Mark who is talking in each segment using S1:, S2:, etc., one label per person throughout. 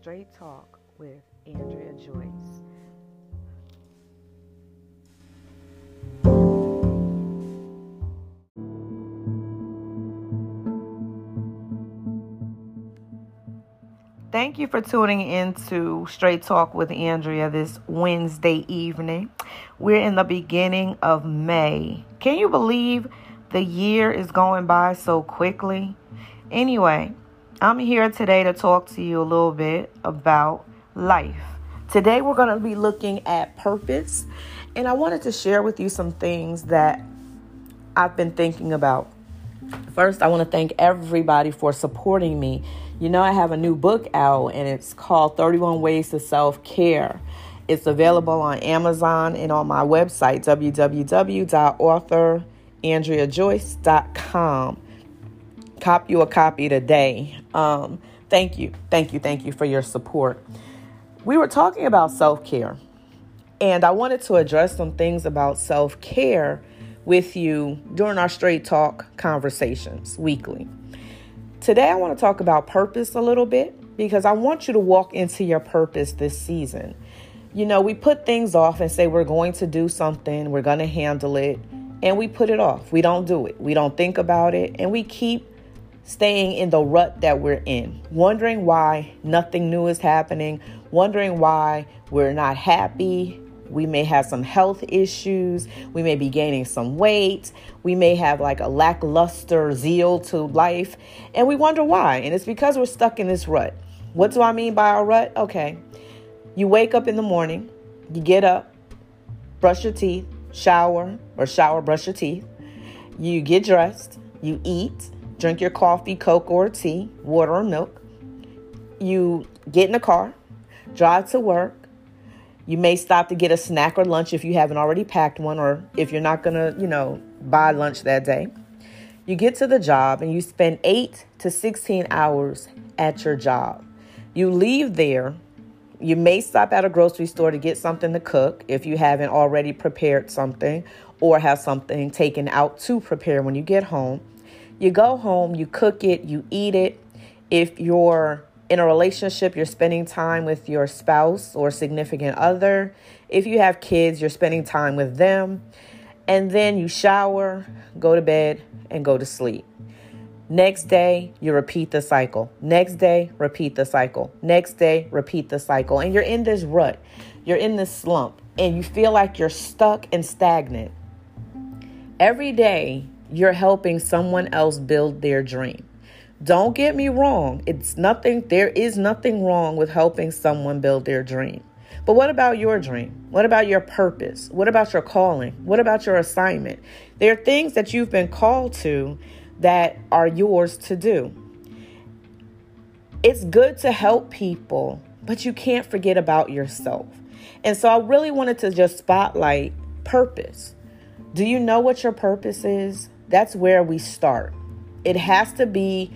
S1: Straight Talk with Andrea Joyce. Thank you for tuning into Straight Talk with Andrea this Wednesday evening. We're in the beginning of May. Can you believe the year is going by so quickly? Anyway, I'm here today to talk to you a little bit about life. Today, we're going to be looking at purpose, and I wanted to share with you some things that I've been thinking about. First, I want to thank everybody for supporting me. You know, I have a new book out, and it's called 31 Ways to Self Care. It's available on Amazon and on my website, www.authorandreajoyce.com cop you a copy today. Um, thank you, thank you, thank you for your support. We were talking about self care, and I wanted to address some things about self care with you during our straight talk conversations weekly. Today, I want to talk about purpose a little bit because I want you to walk into your purpose this season. You know, we put things off and say we're going to do something, we're going to handle it, and we put it off. We don't do it. We don't think about it, and we keep staying in the rut that we're in, wondering why nothing new is happening, wondering why we're not happy. We may have some health issues. We may be gaining some weight. We may have like a lackluster zeal to life. And we wonder why. And it's because we're stuck in this rut. What do I mean by a rut? Okay. You wake up in the morning, you get up, brush your teeth, shower, or shower, brush your teeth. You get dressed, you eat, drink your coffee, Coke, or tea, water, or milk. You get in the car, drive to work. You may stop to get a snack or lunch if you haven't already packed one, or if you're not to, you know, buy lunch that day. You get to the job and you spend 8 to 16 hours at your job. You leave there. You may stop at a grocery store to get something to cook if you haven't already prepared something or have something taken out to prepare when you get home. You go home, you cook it, you eat it. If you're in a relationship, you're spending time with your spouse or significant other. If you have kids, you're spending time with them. And then you shower, go to bed, and go to sleep. Next day, you repeat the cycle. Next day, repeat the cycle. Next day, repeat the cycle. And you're in this rut, you're in this slump, and you feel like you're stuck and stagnant. Every day, you're helping someone else build their dream. Don't get me wrong, it's nothing, there is nothing wrong with helping someone build their dream. But what about your dream? What about your purpose? What about your calling? What about your assignment? There are things that you've been called to that are yours to do. It's good to help people, but you can't forget about yourself. And so I really wanted to just spotlight purpose. Do you know what your purpose is? That's where we start. It has to be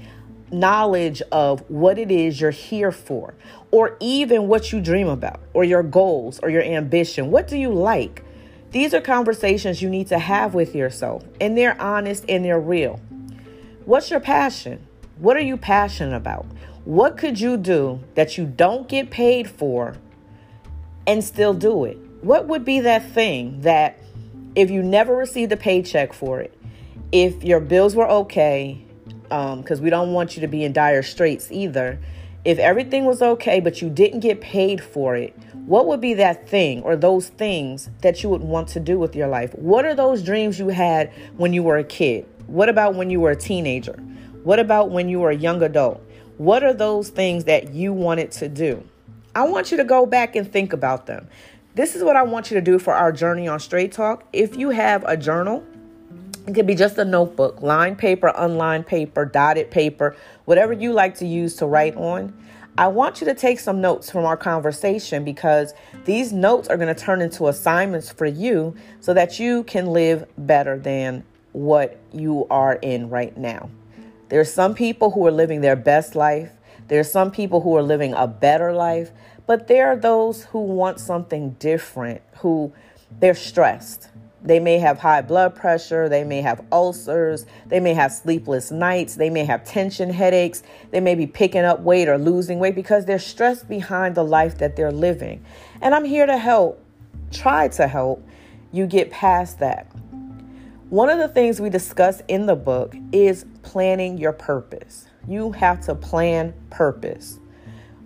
S1: knowledge of what it is you're here for, or even what you dream about, or your goals, or your ambition. What do you like? These are conversations you need to have with yourself, and they're honest and they're real. What's your passion? What are you passionate about? What could you do that you don't get paid for and still do it? What would be that thing that if you never received a paycheck for it, if your bills were okay, because um, we don't want you to be in dire straits either. If everything was okay, but you didn't get paid for it, what would be that thing or those things that you would want to do with your life? What are those dreams you had when you were a kid? What about when you were a teenager? What about when you were a young adult? What are those things that you wanted to do? I want you to go back and think about them. This is what I want you to do for our journey on Straight Talk. If you have a journal, it could be just a notebook, line paper, unlined paper, dotted paper, whatever you like to use to write on. I want you to take some notes from our conversation because these notes are going to turn into assignments for you so that you can live better than what you are in right now. There are some people who are living their best life. There are some people who are living a better life, but there are those who want something different, who they're stressed They may have high blood pressure, they may have ulcers, they may have sleepless nights, they may have tension headaches, they may be picking up weight or losing weight because they're stressed behind the life that they're living. And I'm here to help, try to help you get past that. One of the things we discuss in the book is planning your purpose. You have to plan purpose,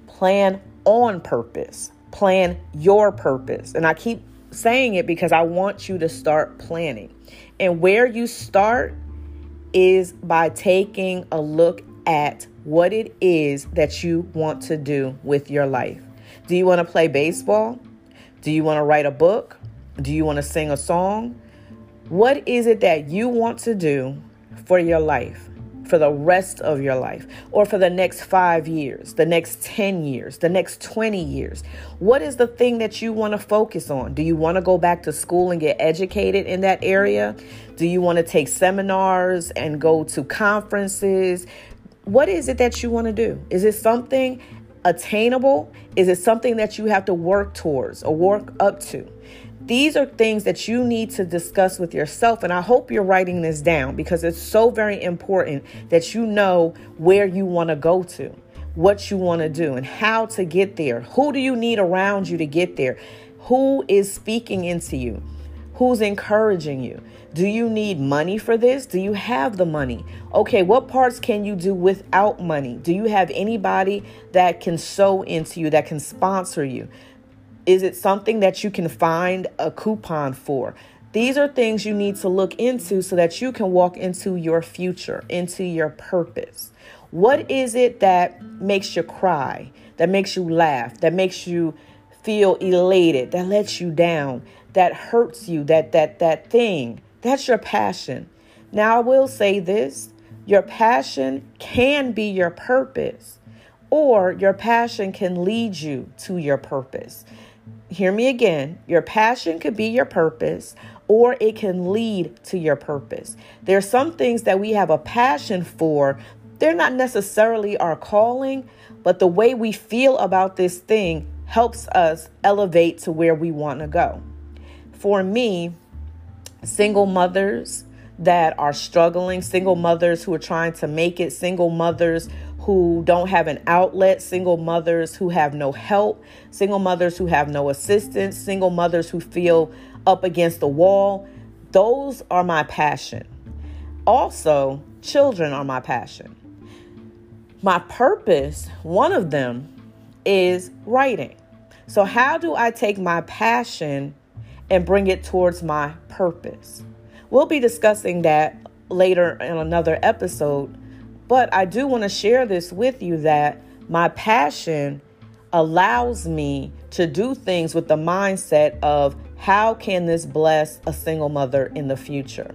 S1: plan on purpose, plan your purpose. And I keep saying it because I want you to start planning. And where you start is by taking a look at what it is that you want to do with your life. Do you want to play baseball? Do you want to write a book? Do you want to sing a song? What is it that you want to do for your life, for the rest of your life, or for the next five years, the next 10 years, the next 20 years? What is the thing that you want to focus on? Do you want to go back to school and get educated in that area? Do you want to take seminars and go to conferences? What is it that you want to do? Is it something attainable? Is it something that you have to work towards or work up to? These are things that you need to discuss with yourself. And I hope you're writing this down because it's so very important that you know where you want to go to, what you want to do, and how to get there. Who do you need around you to get there? Who is speaking into you? Who's encouraging you? Do you need money for this? Do you have the money? Okay, what parts can you do without money? Do you have anybody that can sow into you, that can sponsor you? Is it something that you can find a coupon for? These are things you need to look into so that you can walk into your future, into your purpose. What is it that makes you cry, that makes you laugh, that makes you feel elated, that lets you down, that hurts you, that that that thing? That's your passion. Now I will say this, your passion can be your purpose or your passion can lead you to your purpose hear me again. Your passion could be your purpose or it can lead to your purpose. There are some things that we have a passion for. They're not necessarily our calling, but the way we feel about this thing helps us elevate to where we want to go. For me, single mothers that are struggling, single mothers who are trying to make it, single mothers who don't have an outlet, single mothers who have no help, single mothers who have no assistance, single mothers who feel up against the wall. Those are my passion. Also, children are my passion. My purpose, one of them, is writing. So, how do I take my passion and bring it towards my purpose? We'll be discussing that later in another episode but I do want to share this with you that my passion allows me to do things with the mindset of how can this bless a single mother in the future?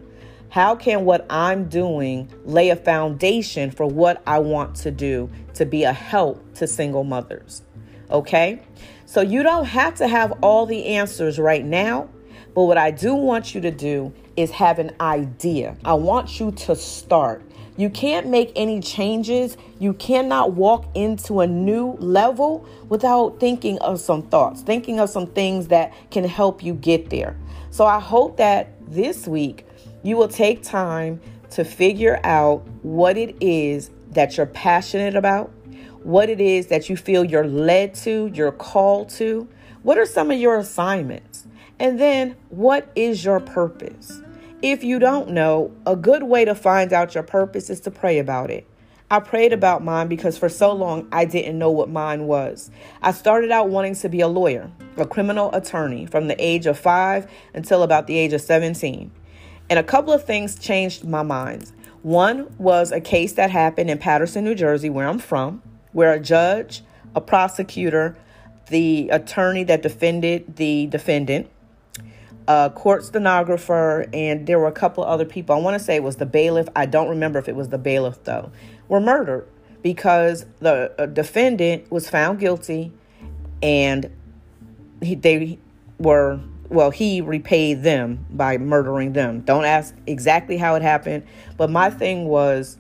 S1: How can what I'm doing lay a foundation for what I want to do to be a help to single mothers? Okay? So you don't have to have all the answers right now, but what I do want you to do is have an idea. I want you to start. You can't make any changes. You cannot walk into a new level without thinking of some thoughts, thinking of some things that can help you get there. So I hope that this week you will take time to figure out what it is that you're passionate about, what it is that you feel you're led to, you're called to. What are some of your assignments? And then what is your purpose? If you don't know, a good way to find out your purpose is to pray about it. I prayed about mine because for so long I didn't know what mine was. I started out wanting to be a lawyer, a criminal attorney, from the age of five until about the age of 17. And a couple of things changed my mind. One was a case that happened in Paterson, New Jersey, where I'm from, where a judge, a prosecutor, the attorney that defended the defendant, a court stenographer, and there were a couple other people. I want to say it was the bailiff. I don't remember if it was the bailiff though. Were murdered because the uh, defendant was found guilty, and he, they were well. He repaid them by murdering them. Don't ask exactly how it happened, but my thing was,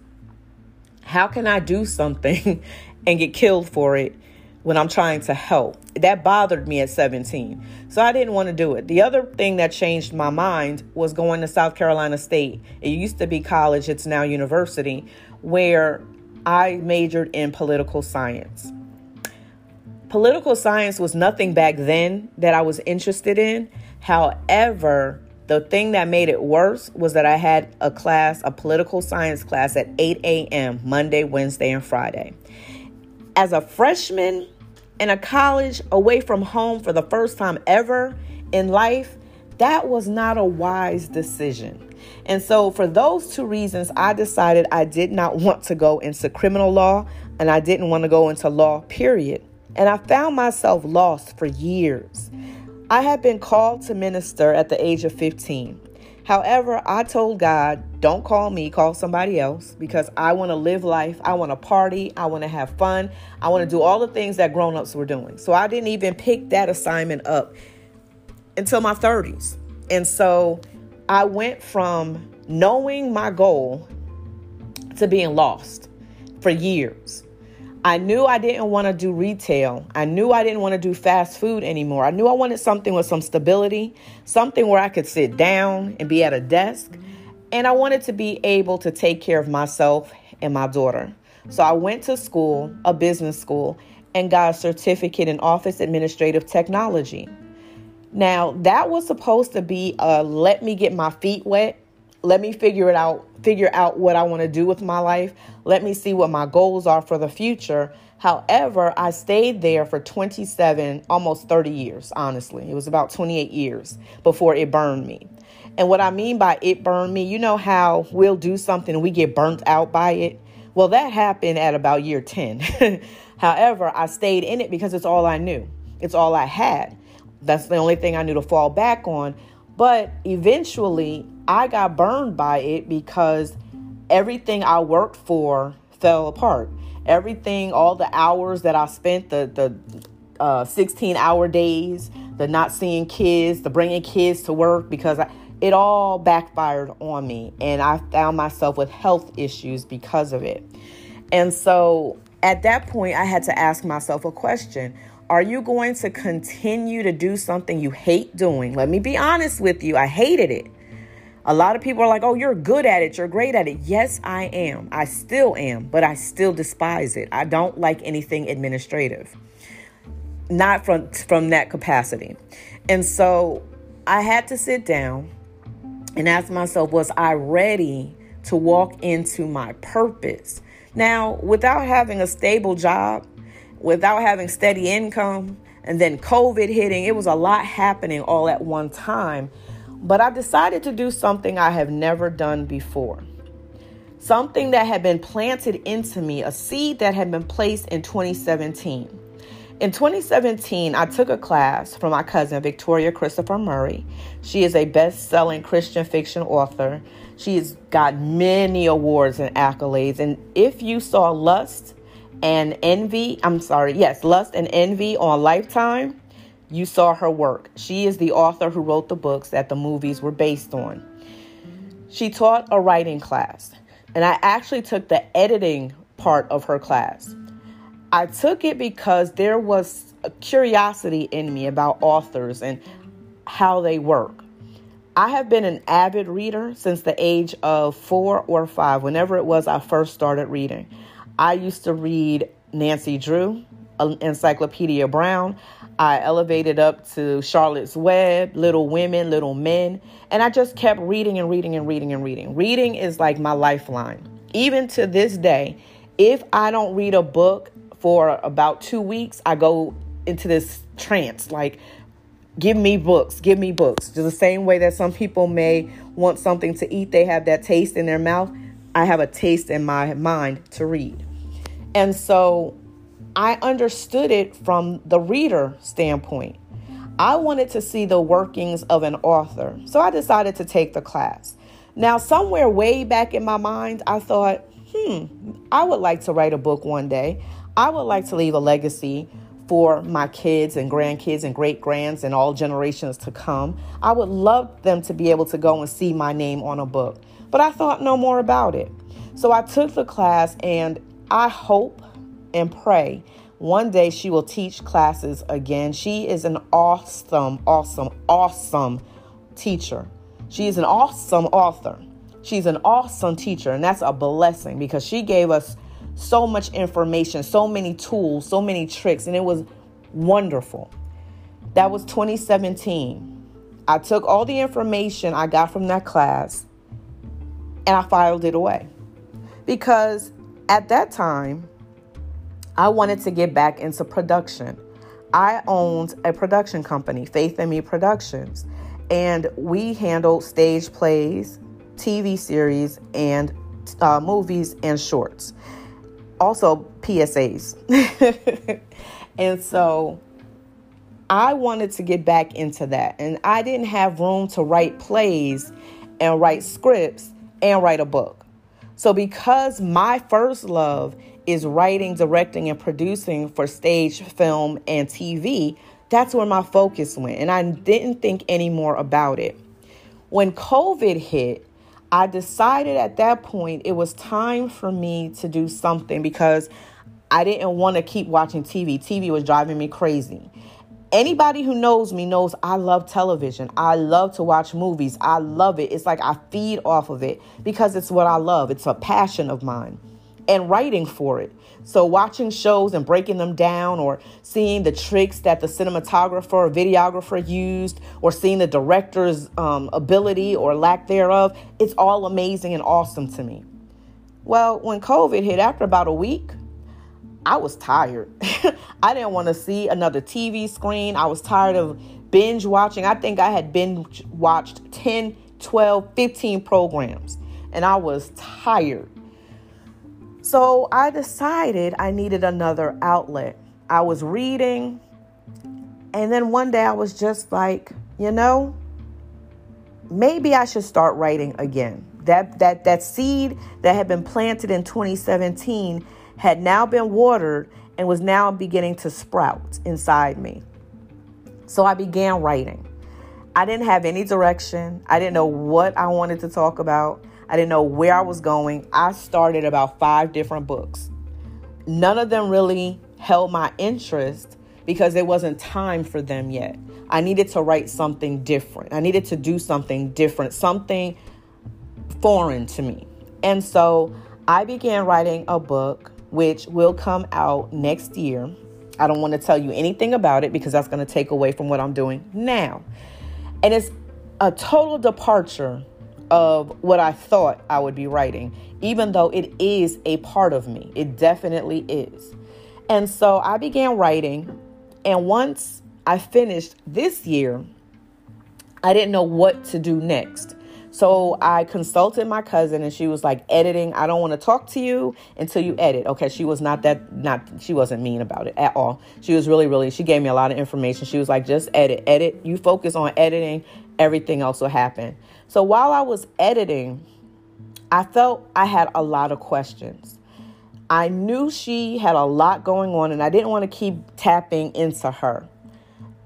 S1: how can I do something and get killed for it? When I'm trying to help. That bothered me at 17. So I didn't want to do it. The other thing that changed my mind was going to South Carolina State. It used to be college, it's now university, where I majored in political science. Political science was nothing back then that I was interested in. However, the thing that made it worse was that I had a class, a political science class at 8 a.m. Monday, Wednesday, and Friday as a freshman in a college away from home for the first time ever in life, that was not a wise decision. And so, for those two reasons, I decided I did not want to go into criminal law and I didn't want to go into law, period. And I found myself lost for years. I had been called to minister at the age of 15. However, I told God, don't call me, call somebody else because I want to live life. I want to party. I want to have fun. I want to do all the things that grown ups were doing. So I didn't even pick that assignment up until my 30s. And so I went from knowing my goal to being lost for years. I knew I didn't want to do retail. I knew I didn't want to do fast food anymore. I knew I wanted something with some stability, something where I could sit down and be at a desk. And I wanted to be able to take care of myself and my daughter. So I went to school, a business school, and got a certificate in office administrative technology. Now, that was supposed to be a let me get my feet wet let me figure it out, figure out what I want to do with my life. Let me see what my goals are for the future. However, I stayed there for 27, almost 30 years, honestly. It was about 28 years before it burned me. And what I mean by it burned me, you know how we'll do something and we get burnt out by it? Well, that happened at about year 10. However, I stayed in it because it's all I knew, it's all I had. That's the only thing I knew to fall back on. But eventually, I got burned by it because everything I worked for fell apart. Everything, all the hours that I spent, the the uh, 16 hour days, the not seeing kids, the bringing kids to work because I, it all backfired on me and I found myself with health issues because of it. And so at that point, I had to ask myself a question Are you going to continue to do something you hate doing? Let me be honest with you, I hated it. A lot of people are like, oh, you're good at it. You're great at it. Yes, I am. I still am, but I still despise it. I don't like anything administrative, not from, from that capacity. And so I had to sit down and ask myself, was I ready to walk into my purpose? Now, without having a stable job, without having steady income, and then COVID hitting, it was a lot happening all at one time but I decided to do something I have never done before. Something that had been planted into me, a seed that had been placed in 2017. In 2017, I took a class from my cousin, Victoria Christopher Murray. She is a best selling Christian fiction author. She's got many awards and accolades. And if you saw Lust and Envy, I'm sorry, yes, Lust and Envy on Lifetime, you saw her work. She is the author who wrote the books that the movies were based on. She taught a writing class, and I actually took the editing part of her class. I took it because there was a curiosity in me about authors and how they work. I have been an avid reader since the age of four or five, whenever it was I first started reading. I used to read Nancy Drew, Encyclopedia Brown. I elevated up to Charlotte's Web, Little Women, Little Men, and I just kept reading and reading and reading and reading. Reading is like my lifeline. Even to this day, if I don't read a book for about two weeks, I go into this trance like, give me books, give me books. Just the same way that some people may want something to eat, they have that taste in their mouth. I have a taste in my mind to read. And so I understood it from the reader standpoint. I wanted to see the workings of an author, so I decided to take the class. Now, somewhere way back in my mind, I thought, hmm, I would like to write a book one day. I would like to leave a legacy for my kids and grandkids and great grands and all generations to come. I would love them to be able to go and see my name on a book. But I thought no more about it. So I took the class and I hope and pray One day she will teach classes again. She is an awesome, awesome, awesome teacher. She is an awesome author. She's an awesome teacher, and that's a blessing because she gave us so much information, so many tools, so many tricks, and it was wonderful. That was 2017. I took all the information I got from that class and I filed it away because at that time, I wanted to get back into production. I owned a production company, Faith and Me Productions, and we handled stage plays, TV series, and uh, movies and shorts. Also, PSAs. and so I wanted to get back into that. And I didn't have room to write plays and write scripts and write a book. So, because my first love is writing, directing, and producing for stage, film, and TV, that's where my focus went. And I didn't think any more about it. When COVID hit, I decided at that point it was time for me to do something because I didn't want to keep watching TV. TV was driving me crazy. Anybody who knows me knows I love television. I love to watch movies. I love it. It's like I feed off of it because it's what I love. It's a passion of mine. And writing for it. So, watching shows and breaking them down, or seeing the tricks that the cinematographer or videographer used, or seeing the director's um, ability or lack thereof, it's all amazing and awesome to me. Well, when COVID hit, after about a week, I was tired. I didn't want to see another TV screen. I was tired of binge watching. I think I had binge watched 10, 12, 15 programs, and I was tired. So I decided I needed another outlet. I was reading, and then one day I was just like, you know, maybe I should start writing again. That that that seed that had been planted in 2017 had now been watered and was now beginning to sprout inside me. So I began writing. I didn't have any direction. I didn't know what I wanted to talk about. I didn't know where I was going. I started about five different books. None of them really held my interest because it wasn't time for them yet. I needed to write something different. I needed to do something different, something foreign to me. And so I began writing a book which will come out next year. I don't want to tell you anything about it because that's going to take away from what I'm doing now. And it's a total departure of what I thought I would be writing, even though it is a part of me. It definitely is. And so I began writing. And once I finished this year, I didn't know what to do next. So I consulted my cousin and she was like, editing, I don't want to talk to you until you edit. Okay. She was not that, not, she wasn't mean about it at all. She was really, really, she gave me a lot of information. She was like, just edit, edit. You focus on editing, everything else will happen. So while I was editing, I felt I had a lot of questions. I knew she had a lot going on and I didn't want to keep tapping into her.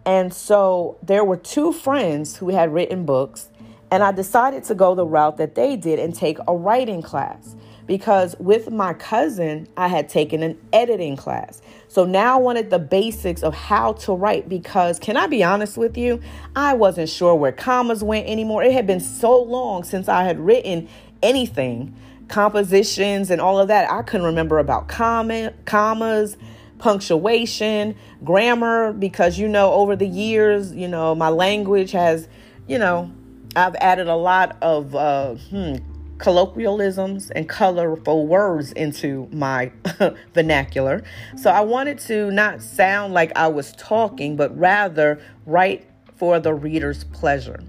S1: And so there were two friends who had written books and I decided to go the route that they did and take a writing class because with my cousin, I had taken an editing class. So now I wanted the basics of how to write because, can I be honest with you? I wasn't sure where commas went anymore. It had been so long since I had written anything, compositions and all of that. I couldn't remember about comma, commas punctuation, grammar, because you know, over the years, you know, my language has, you know, I've added a lot of uh, hmm, colloquialisms and colorful words into my vernacular. So I wanted to not sound like I was talking, but rather write for the reader's pleasure.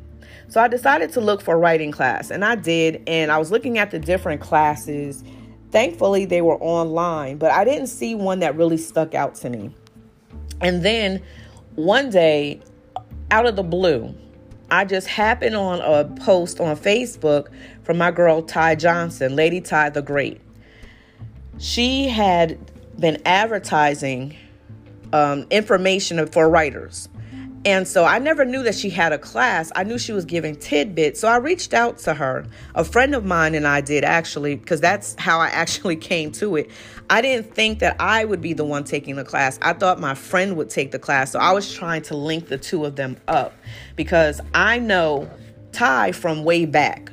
S1: So I decided to look for a writing class, and I did. And I was looking at the different classes. Thankfully, they were online, but I didn't see one that really stuck out to me. And then one day, out of the blue, I just happened on a post on Facebook from my girl Ty Johnson, Lady Ty the Great. She had been advertising um, information for writers. And so I never knew that she had a class. I knew she was giving tidbits. So I reached out to her. A friend of mine and I did actually, because that's how I actually came to it. I didn't think that I would be the one taking the class. I thought my friend would take the class. So I was trying to link the two of them up because I know Ty from way back.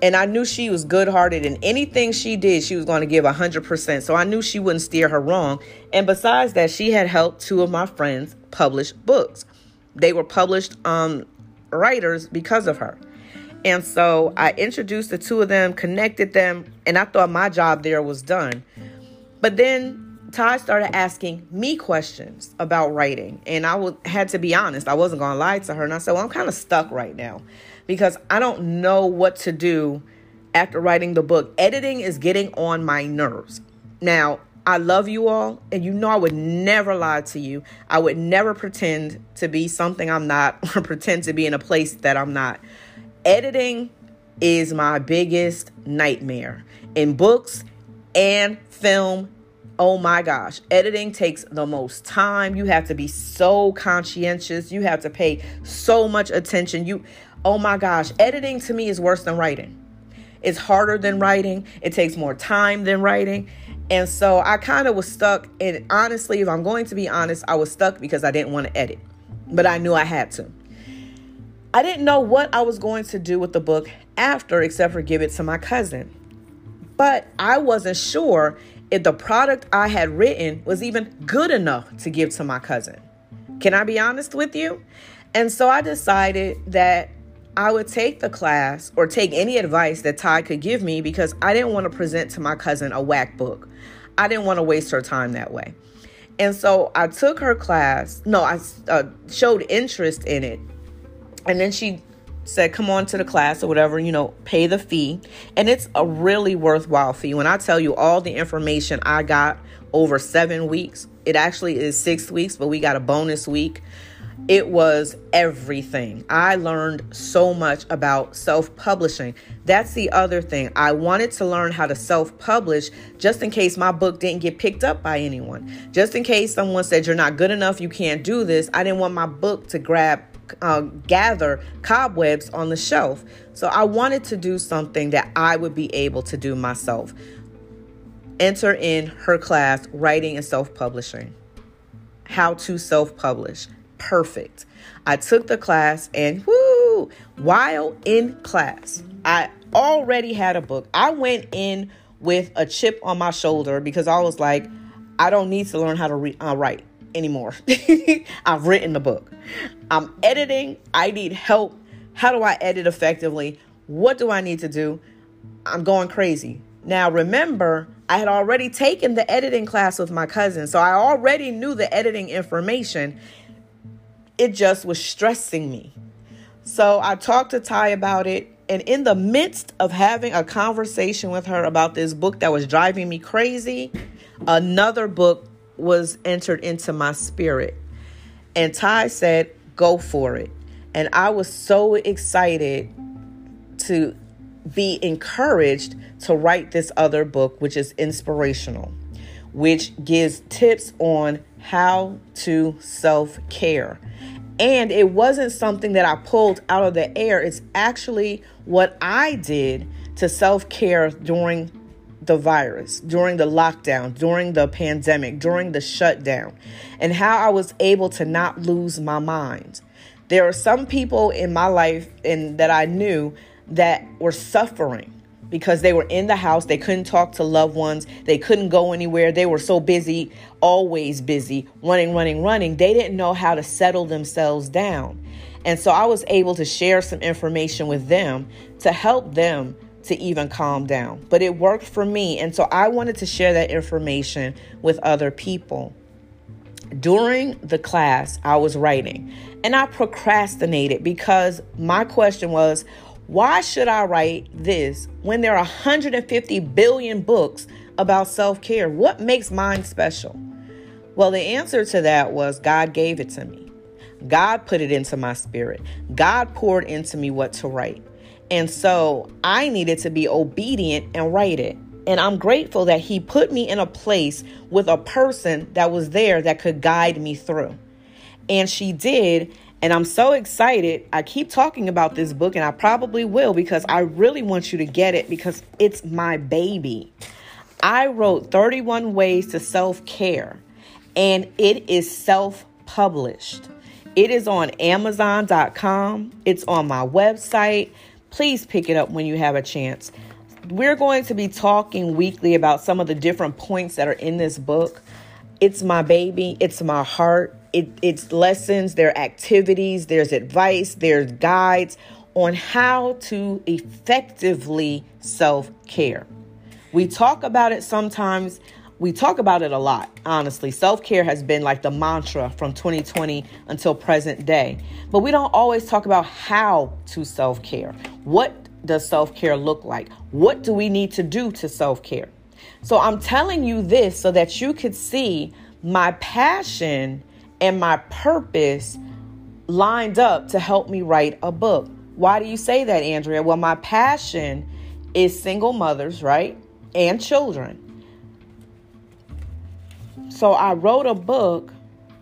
S1: And I knew she was good hearted and anything she did, she was going to give 100%. So I knew she wouldn't steer her wrong. And besides that, she had helped two of my friends publish books. They were published um, writers because of her. And so I introduced the two of them, connected them, and I thought my job there was done. But then Ty started asking me questions about writing. And I w- had to be honest, I wasn't going to lie to her. And I said, Well, I'm kind of stuck right now because I don't know what to do after writing the book. Editing is getting on my nerves. Now, I love you all, and you know I would never lie to you. I would never pretend to be something I'm not or pretend to be in a place that I'm not. Editing is my biggest nightmare in books and film. Oh my gosh, editing takes the most time. You have to be so conscientious. You have to pay so much attention. You oh my gosh, editing to me is worse than writing. It's harder than writing. It takes more time than writing. And so I kind of was stuck. And honestly, if I'm going to be honest, I was stuck because I didn't want to edit, but I knew I had to. I didn't know what I was going to do with the book after, except for give it to my cousin. But I wasn't sure if the product I had written was even good enough to give to my cousin. Can I be honest with you? And so I decided that I would take the class or take any advice that Ty could give me because I didn't want to present to my cousin a whack book. I didn't want to waste her time that way. And so I took her class. No, I uh, showed interest in it. And then she said, come on to the class or whatever, you know, pay the fee. And it's a really worthwhile fee. When I tell you all the information I got over seven weeks, it actually is six weeks, but we got a bonus week it was everything. I learned so much about self publishing. That's the other thing. I wanted to learn how to self publish just in case my book didn't get picked up by anyone. Just in case someone said, You're not good enough, you can't do this. I didn't want my book to grab, uh, gather cobwebs on the shelf. So I wanted to do something that I would be able to do myself. Enter in her class, Writing and Self Publishing. How to self publish perfect. I took the class and whoo, while in class, I already had a book. I went in with a chip on my shoulder because I was like, I don't need to learn how to re- uh, write anymore. I've written the book. I'm editing. I need help. How do I edit effectively? What do I need to do? I'm going crazy. Now, remember, I had already taken the editing class with my cousin, so I already knew the editing information it just was stressing me. So I talked to Ty about it. And in the midst of having a conversation with her about this book that was driving me crazy, another book was entered into my spirit. And Ty said, Go for it. And I was so excited to be encouraged to write this other book, which is inspirational, which gives tips on how to self care. And it wasn't something that I pulled out of the air. It's actually what I did to self care during the virus, during the lockdown, during the pandemic, during the shutdown, and how I was able to not lose my mind. There are some people in my life and that I knew that were suffering because they were in the house. They couldn't talk to loved ones. They couldn't go anywhere. They were so busy, always busy, running, running, running. They didn't know how to settle themselves down. And so I was able to share some information with them to help them to even calm down. But it worked for me. And so I wanted to share that information with other people. During the class, I was writing and I procrastinated because my question was, why should I write this when there are 150 billion books about self care? What makes mine special? Well, the answer to that was God gave it to me. God put it into my spirit. God poured into me what to write. And so I needed to be obedient and write it. And I'm grateful that He put me in a place with a person that was there that could guide me through. And she did. And I'm so excited. I keep talking about this book, and I probably will because I really want you to get it because it's my baby. I wrote 31 Ways to Self Care, and it is self published. It is on Amazon.com, it's on my website. Please pick it up when you have a chance. We're going to be talking weekly about some of the different points that are in this book. It's my baby, it's my heart, it, it's lessons, there are activities, there's advice, there's guides on how to effectively self care. We talk about it sometimes. We talk about it a lot, honestly. Self care has been like the mantra from 2020 until present day. But we don't always talk about how to self care. What does self care look like? What do we need to do to self care? So I'm telling you this so that you could see my passion and my purpose lined up to help me write a book. Why do you say that, Andrea? Well, my passion is single mothers, right? And children. So I wrote a book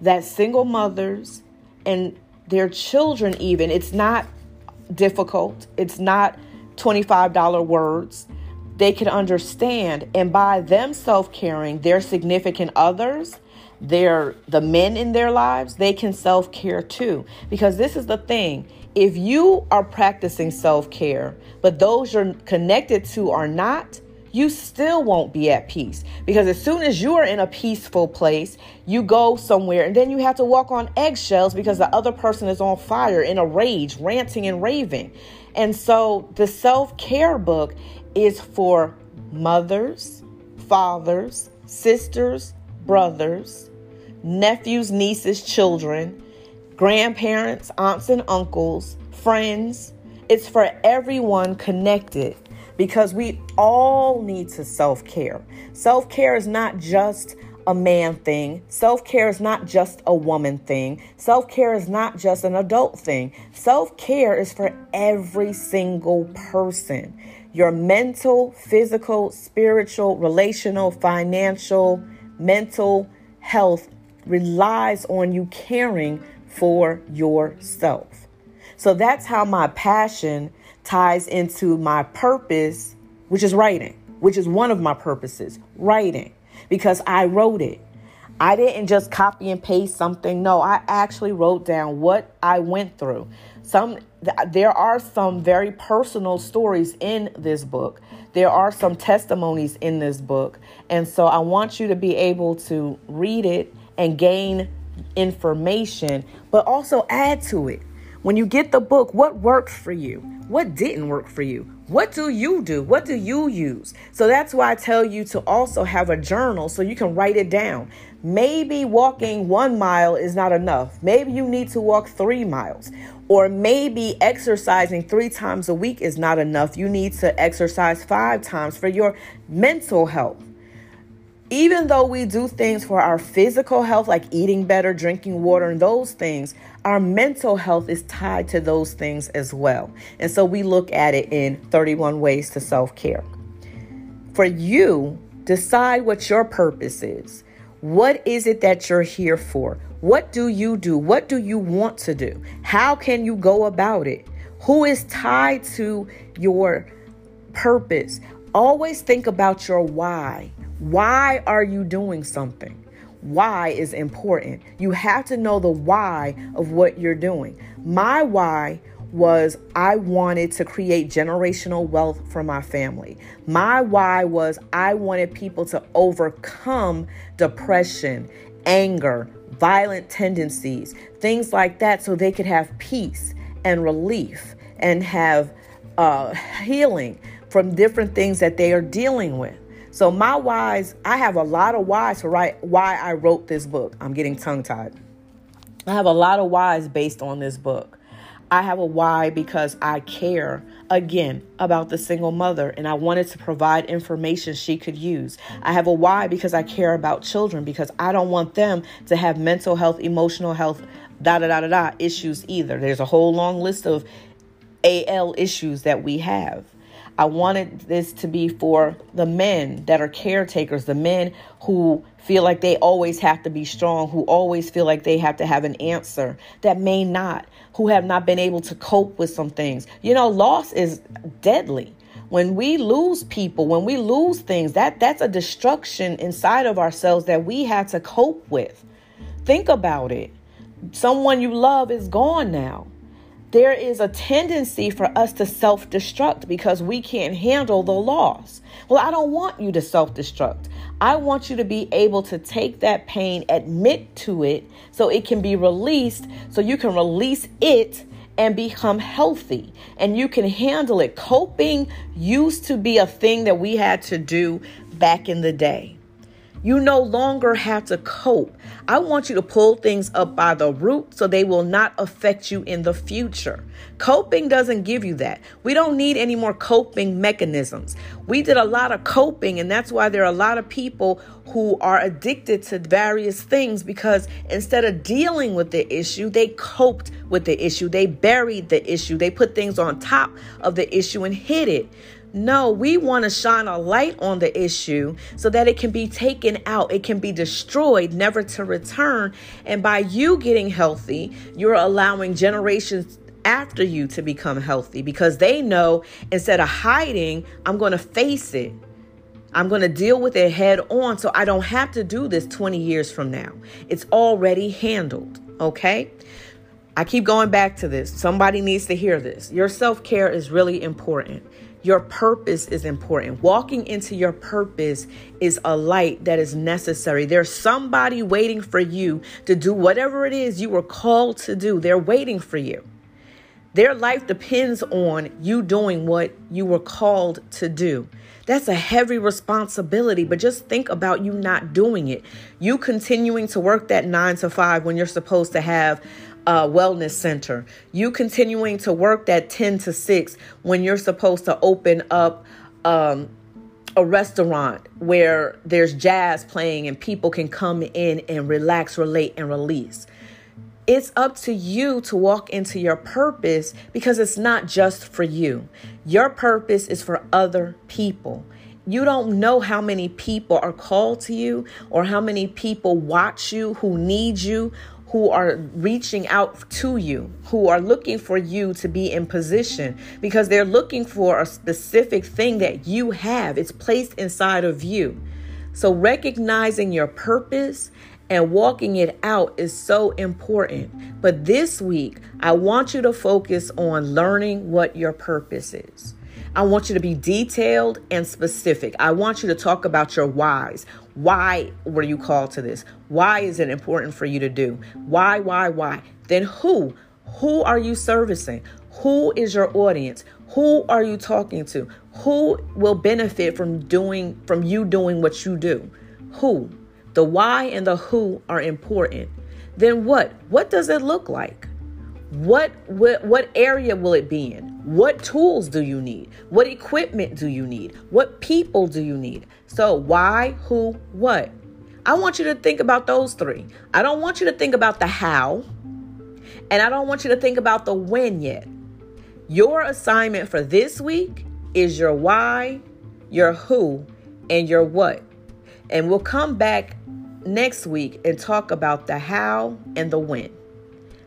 S1: that single mothers and their children, even, it's not difficult, it's not $25 words. They can understand, and by them self caring, their significant others their the men in their lives, they can self-care too. Because this is the thing. If you are practicing self-care, but those you're connected to are not, you still won't be at peace. Because as soon as you are in a peaceful place, you go somewhere and then you have to walk on eggshells because the other person is on fire, in a rage, ranting and raving. And so the self care book is for mothers, fathers, sisters, brothers, nephews, nieces, children, grandparents, aunts and uncles, friends. It's for everyone connected because we all need to self care. Self care is not just a man thing. Self care is not just a woman thing. Self care is not just an adult thing. Self care is for every single person. Your mental, physical, spiritual, relational, financial, mental health relies on you caring for yourself. So that's how my passion ties into my purpose, which is writing, which is one of my purposes, writing, because I wrote it. I didn't just copy and paste something. No, I actually wrote down what I went through. Some there are some very personal stories in this book. There are some testimonies in this book. And so I want you to be able to read it and gain information, but also add to it. When you get the book, what worked for you? What didn't work for you? What do you do? What do you use? So that's why I tell you to also have a journal so you can write it down. Maybe walking one mile is not enough. Maybe you need to walk three miles. Or maybe exercising three times a week is not enough. You need to exercise five times for your mental health. Even though we do things for our physical health, like eating better, drinking water, and those things, our mental health is tied to those things as well. And so we look at it in 31 ways to self care. For you, decide what your purpose is. What is it that you're here for? What do you do? What do you want to do? How can you go about it? Who is tied to your purpose? Always think about your why. Why are you doing something? Why is important. You have to know the why of what you're doing. My why was I wanted to create generational wealth for my family. My why was I wanted people to overcome depression, anger, violent tendencies, things like that, so they could have peace and relief and have uh, healing from different things that they are dealing with. So my whys, I have a lot of whys to write why I wrote this book. I'm getting tongue tied. I have a lot of whys based on this book. I have a why because I care again about the single mother and I wanted to provide information she could use. I have a why because I care about children because I don't want them to have mental health, emotional health, da da da da da issues either. There's a whole long list of AL issues that we have. I wanted this to be for the men that are caretakers, the men who feel like they always have to be strong, who always feel like they have to have an answer that may not, who have not been able to cope with some things. You know, loss is deadly. When we lose people, when we lose things, that that's a destruction inside of ourselves that we had to cope with. Think about it. Someone you love is gone now there is a tendency for us to self destruct because we can't handle the loss. Well, I don't want you to self destruct. I want you to be able to take that pain, admit to it, so it can be released, so you can release it and become healthy and you can handle it. Coping used to be a thing that we had to do back in the day. You no longer have to cope. I want you to pull things up by the root so they will not affect you in the future. Coping doesn't give you that. We don't need any more coping mechanisms. We did a lot of coping, and that's why there are a lot of people who are addicted to various things because instead of dealing with the issue, they coped with the issue. They buried the issue. They put things on top of the issue and hid it. No, we want to shine a light on the issue so that it can be taken out, it can be destroyed, never to return. And by you getting healthy, you're allowing generations after you to become healthy because they know instead of hiding, I'm going to face it. I'm going to deal with it head on so I don't have to do this 20 years from now. It's already handled, okay? I keep going back to this. Somebody needs to hear this. Your self care is really important. Your purpose is important. Walking into your purpose is a light that is necessary. There's somebody waiting for you to do whatever it is you were called to do. They're waiting for you. Their life depends on you doing what you were called to do. That's a heavy responsibility, but just think about you not doing it. You continuing to work that nine to five when you're supposed to have a wellness center, you continuing to work that 10 to 6 when you're supposed to open up um, a restaurant where there's jazz playing and people can come in and relax, relate, and release. It's up to you to walk into your purpose because it's not just for you. Your purpose is for other people. You don't know how many people are called to you or how many people watch you who need you who are reaching out to you, who are looking for you to be in position because they're looking for a specific thing that you have. It's placed inside of you. So, recognizing your purpose and walking it out is so important. But this week, I want you to focus on learning what your purpose is. I want you to be detailed and specific. I want you to talk about your whys. Why were you called to this? Why is it important for you to do? Why, why, why? Then who? Who are you servicing? Who is your audience? Who are you talking to? Who will benefit from doing from you doing what you do? Who? The why and the who are important. Then what? What does it look like? What, what what area will it be in? What tools do you need? What equipment do you need? What people do you need? So why, who, what? I want you to think about those three. I don't want you to think about the how, and I don't want you to think about the when yet. Your assignment for this week is your why, your who, and your what. And we'll come back next week and talk about the how and the when.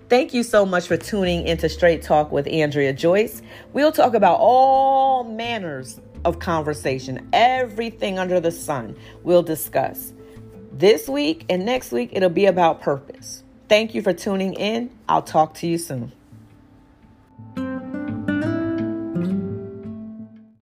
S1: Thank you so much for tuning into Straight Talk with Andrea Joyce. We'll talk about all manners of conversation, everything under the sun we'll discuss. This week and next week, it'll be about purpose. Thank you for tuning in. I'll talk to you soon.